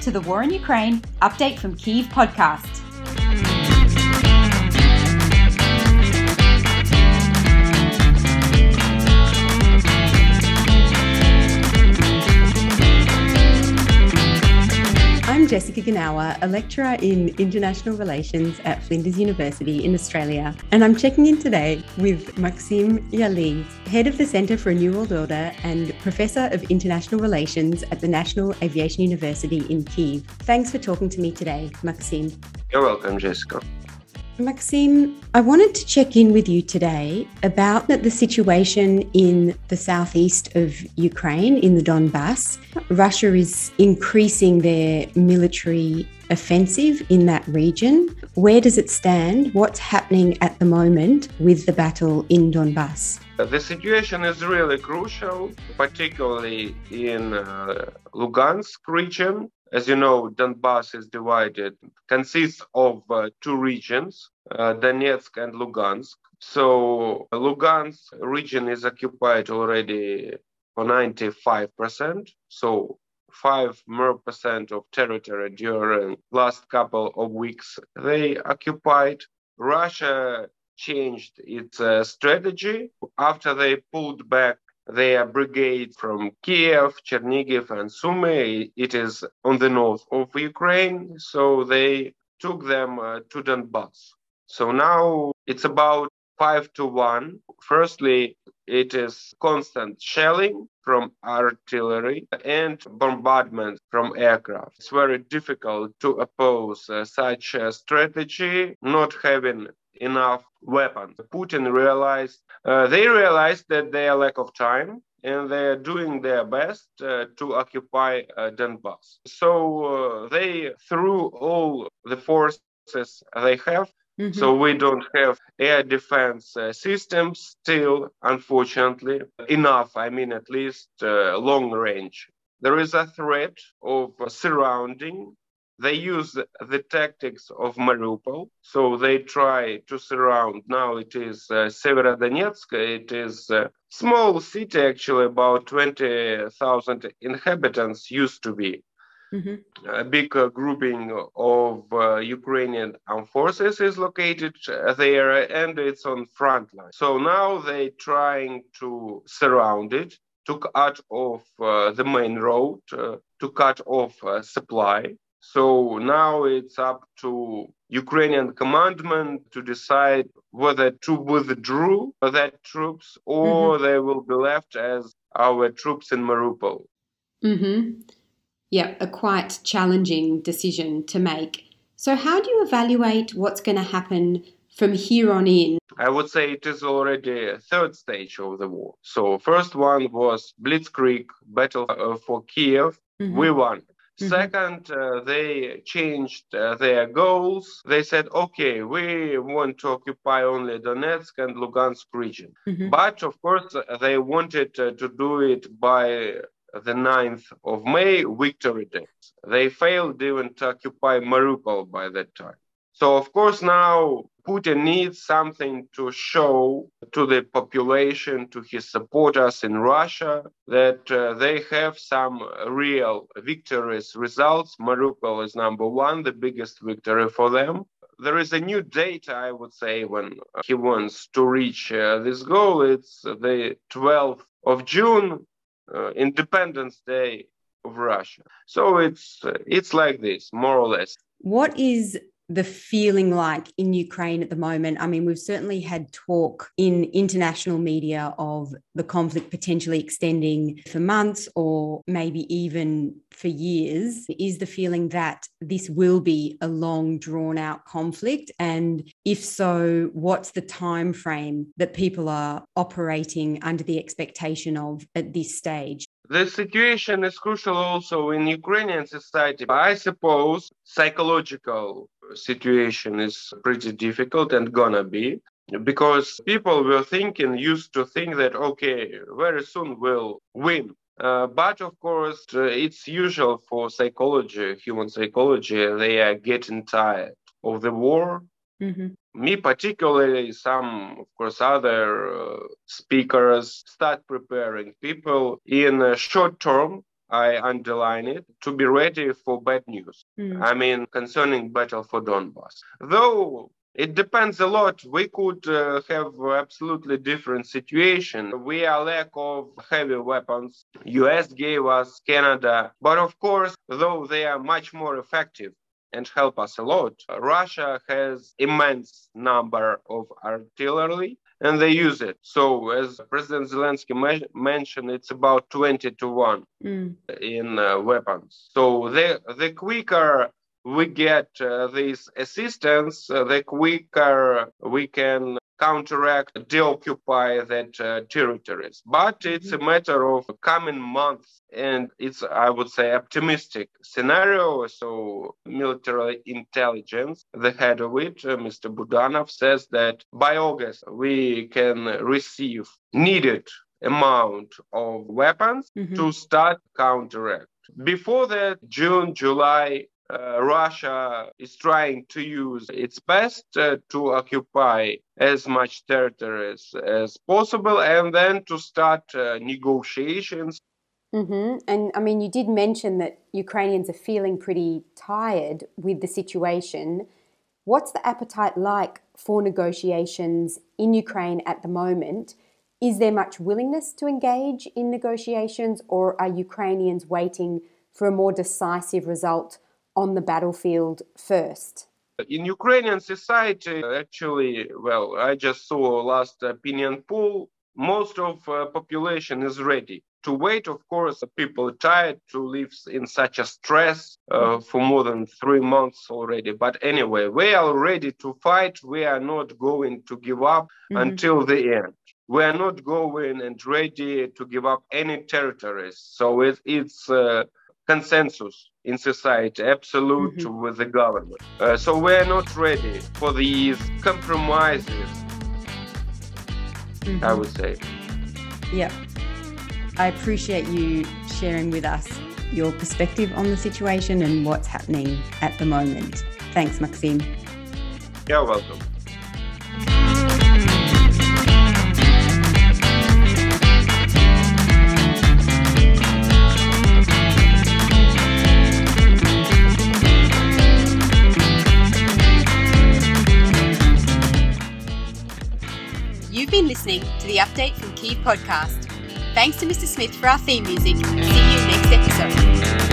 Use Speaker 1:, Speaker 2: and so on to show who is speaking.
Speaker 1: to the War in Ukraine Update from Kyiv podcast.
Speaker 2: Jessica a lecturer in international relations at Flinders University in Australia, and I'm checking in today with Maksym Yali, head of the Centre for a New World Order and professor of international relations at the National Aviation University in Kyiv. Thanks for talking to me today, Maxim.
Speaker 3: You're welcome, Jessica.
Speaker 2: Maksym, I wanted to check in with you today about the situation in the southeast of Ukraine, in the Donbas. Russia is increasing their military offensive in that region. Where does it stand? What's happening at the moment with the battle in Donbas?
Speaker 3: The situation is really crucial, particularly in uh, Lugansk region. As you know, Donbas is divided, consists of uh, two regions, uh, Donetsk and Lugansk. So Lugansk region is occupied already for 95%. So five more percent of territory during last couple of weeks they occupied. Russia changed its uh, strategy after they pulled back their brigade from Kyiv, Chernigiv, and Sumy. It is on the north of Ukraine, so they took them uh, to Donbas. So now it's about five to one. Firstly, it is constant shelling from artillery and bombardment from aircraft. It's very difficult to oppose uh, such a strategy, not having enough weapons. Putin realized, uh, they realized that their lack of time and they're doing their best uh, to occupy uh, Donbas. So uh, they threw all the forces they have. Mm-hmm. So we don't have air defense uh, systems still, unfortunately, enough. I mean, at least uh, long range. There is a threat of surrounding they use the tactics of Mariupol. So they try to surround. Now it is uh, Severodonetsk. It is a small city, actually, about 20,000 inhabitants used to be. Mm-hmm. A big uh, grouping of uh, Ukrainian armed forces is located there, and it's on front line. So now they're trying to surround it, to cut off uh, the main road, uh, to cut off uh, supply. So now it's up to Ukrainian commandment to decide whether to withdraw that troops or mm-hmm. they will be left as our troops in Mariupol.
Speaker 2: Mm-hmm. Yeah, a quite challenging decision to make. So, how do you evaluate what's going to happen from here on in?
Speaker 3: I would say it is already a third stage of the war. So, first one was Blitzkrieg battle for Kyiv. Mm-hmm. We won. Mm-hmm. Second, uh, they changed uh, their goals. They said, okay, we want to occupy only Donetsk and Lugansk region. Mm-hmm. But of course, they wanted uh, to do it by the 9th of May, Victory Day. They failed even to occupy Mariupol by that time. So, of course, now Putin needs something to show to the population, to his supporters in Russia, that uh, they have some real victorious results. Mariupol is number one, the biggest victory for them. There is a new date, I would say, when he wants to reach uh, this goal. It's the 12th of June, uh, Independence Day of Russia. So it's uh, it's like this, more or less.
Speaker 2: What is the feeling like in Ukraine at the moment? I mean, we've certainly had talk in international media of the conflict potentially extending for months or maybe even for years. Is the feeling that this will be a long drawn out conflict and if so, what's the time frame that people are operating under the expectation of at this stage?
Speaker 3: The situation is crucial also in Ukrainian society. I suppose psychological situation is pretty difficult and gonna be because people were thinking, used to think that, okay, very soon we'll win. Uh, but of course, uh, it's usual for psychology, human psychology, they are getting tired of the war. Mm-hmm. Me, particularly, some, of course, other uh, speakers start preparing people in a short term I underline it, to be ready for bad news.
Speaker 2: Mm.
Speaker 3: I mean, concerning battle for Donbas. Though it depends a lot. We could uh, have absolutely different situation. We are lack of heavy weapons. US gave us Canada, but of course, though they are much more effective and help us a lot, Russia has immense number of artillery and they use it. So, as President Zelensky me- mentioned, it's about 20 to 1
Speaker 2: Mm.
Speaker 3: in uh, weapons. So, the, the quicker we get uh, this assistance, uh, the quicker we can counteract, deoccupy that uh, territories. But it's a matter of coming months, and it's, I would say, optimistic scenario. So military intelligence, the head of it, uh, Mr. Budanov, says that by August we can receive needed amount of weapons
Speaker 2: Mhm.
Speaker 3: to start counteract. Before that, June, July, uh, Russia is trying to use its best uh, to occupy as much territory as possible and then to start uh, negotiations.
Speaker 4: hmm And I mean, you did mention that Ukrainians are feeling pretty tired with the situation. What's the appetite like for negotiations in Ukraine at the moment? Is there much willingness to engage in negotiations, or are Ukrainians waiting for a more decisive result on the battlefield first?
Speaker 3: In Ukrainian society, actually, well, I just saw last opinion poll. Most of uh, population is ready to wait. Of course, people are tired to live in such a stress uh, for more than three months already. But anyway, we are ready to fight. We are not going to give up
Speaker 2: Mhm.
Speaker 3: until the end. We are not going and ready to give up any territories. So it, it's uh, consensus in society, absolute with the government. Uh, so we are not ready for these compromises,
Speaker 2: Mhm.
Speaker 3: I would say.
Speaker 2: Yeah. I appreciate you sharing with us your perspective on the situation and what's happening at the moment. Thanks, Maksym.
Speaker 3: You're welcome.
Speaker 1: Listening to the Update from Kyiv podcast. Thanks to Mr. Smith for our theme music. See you next episode.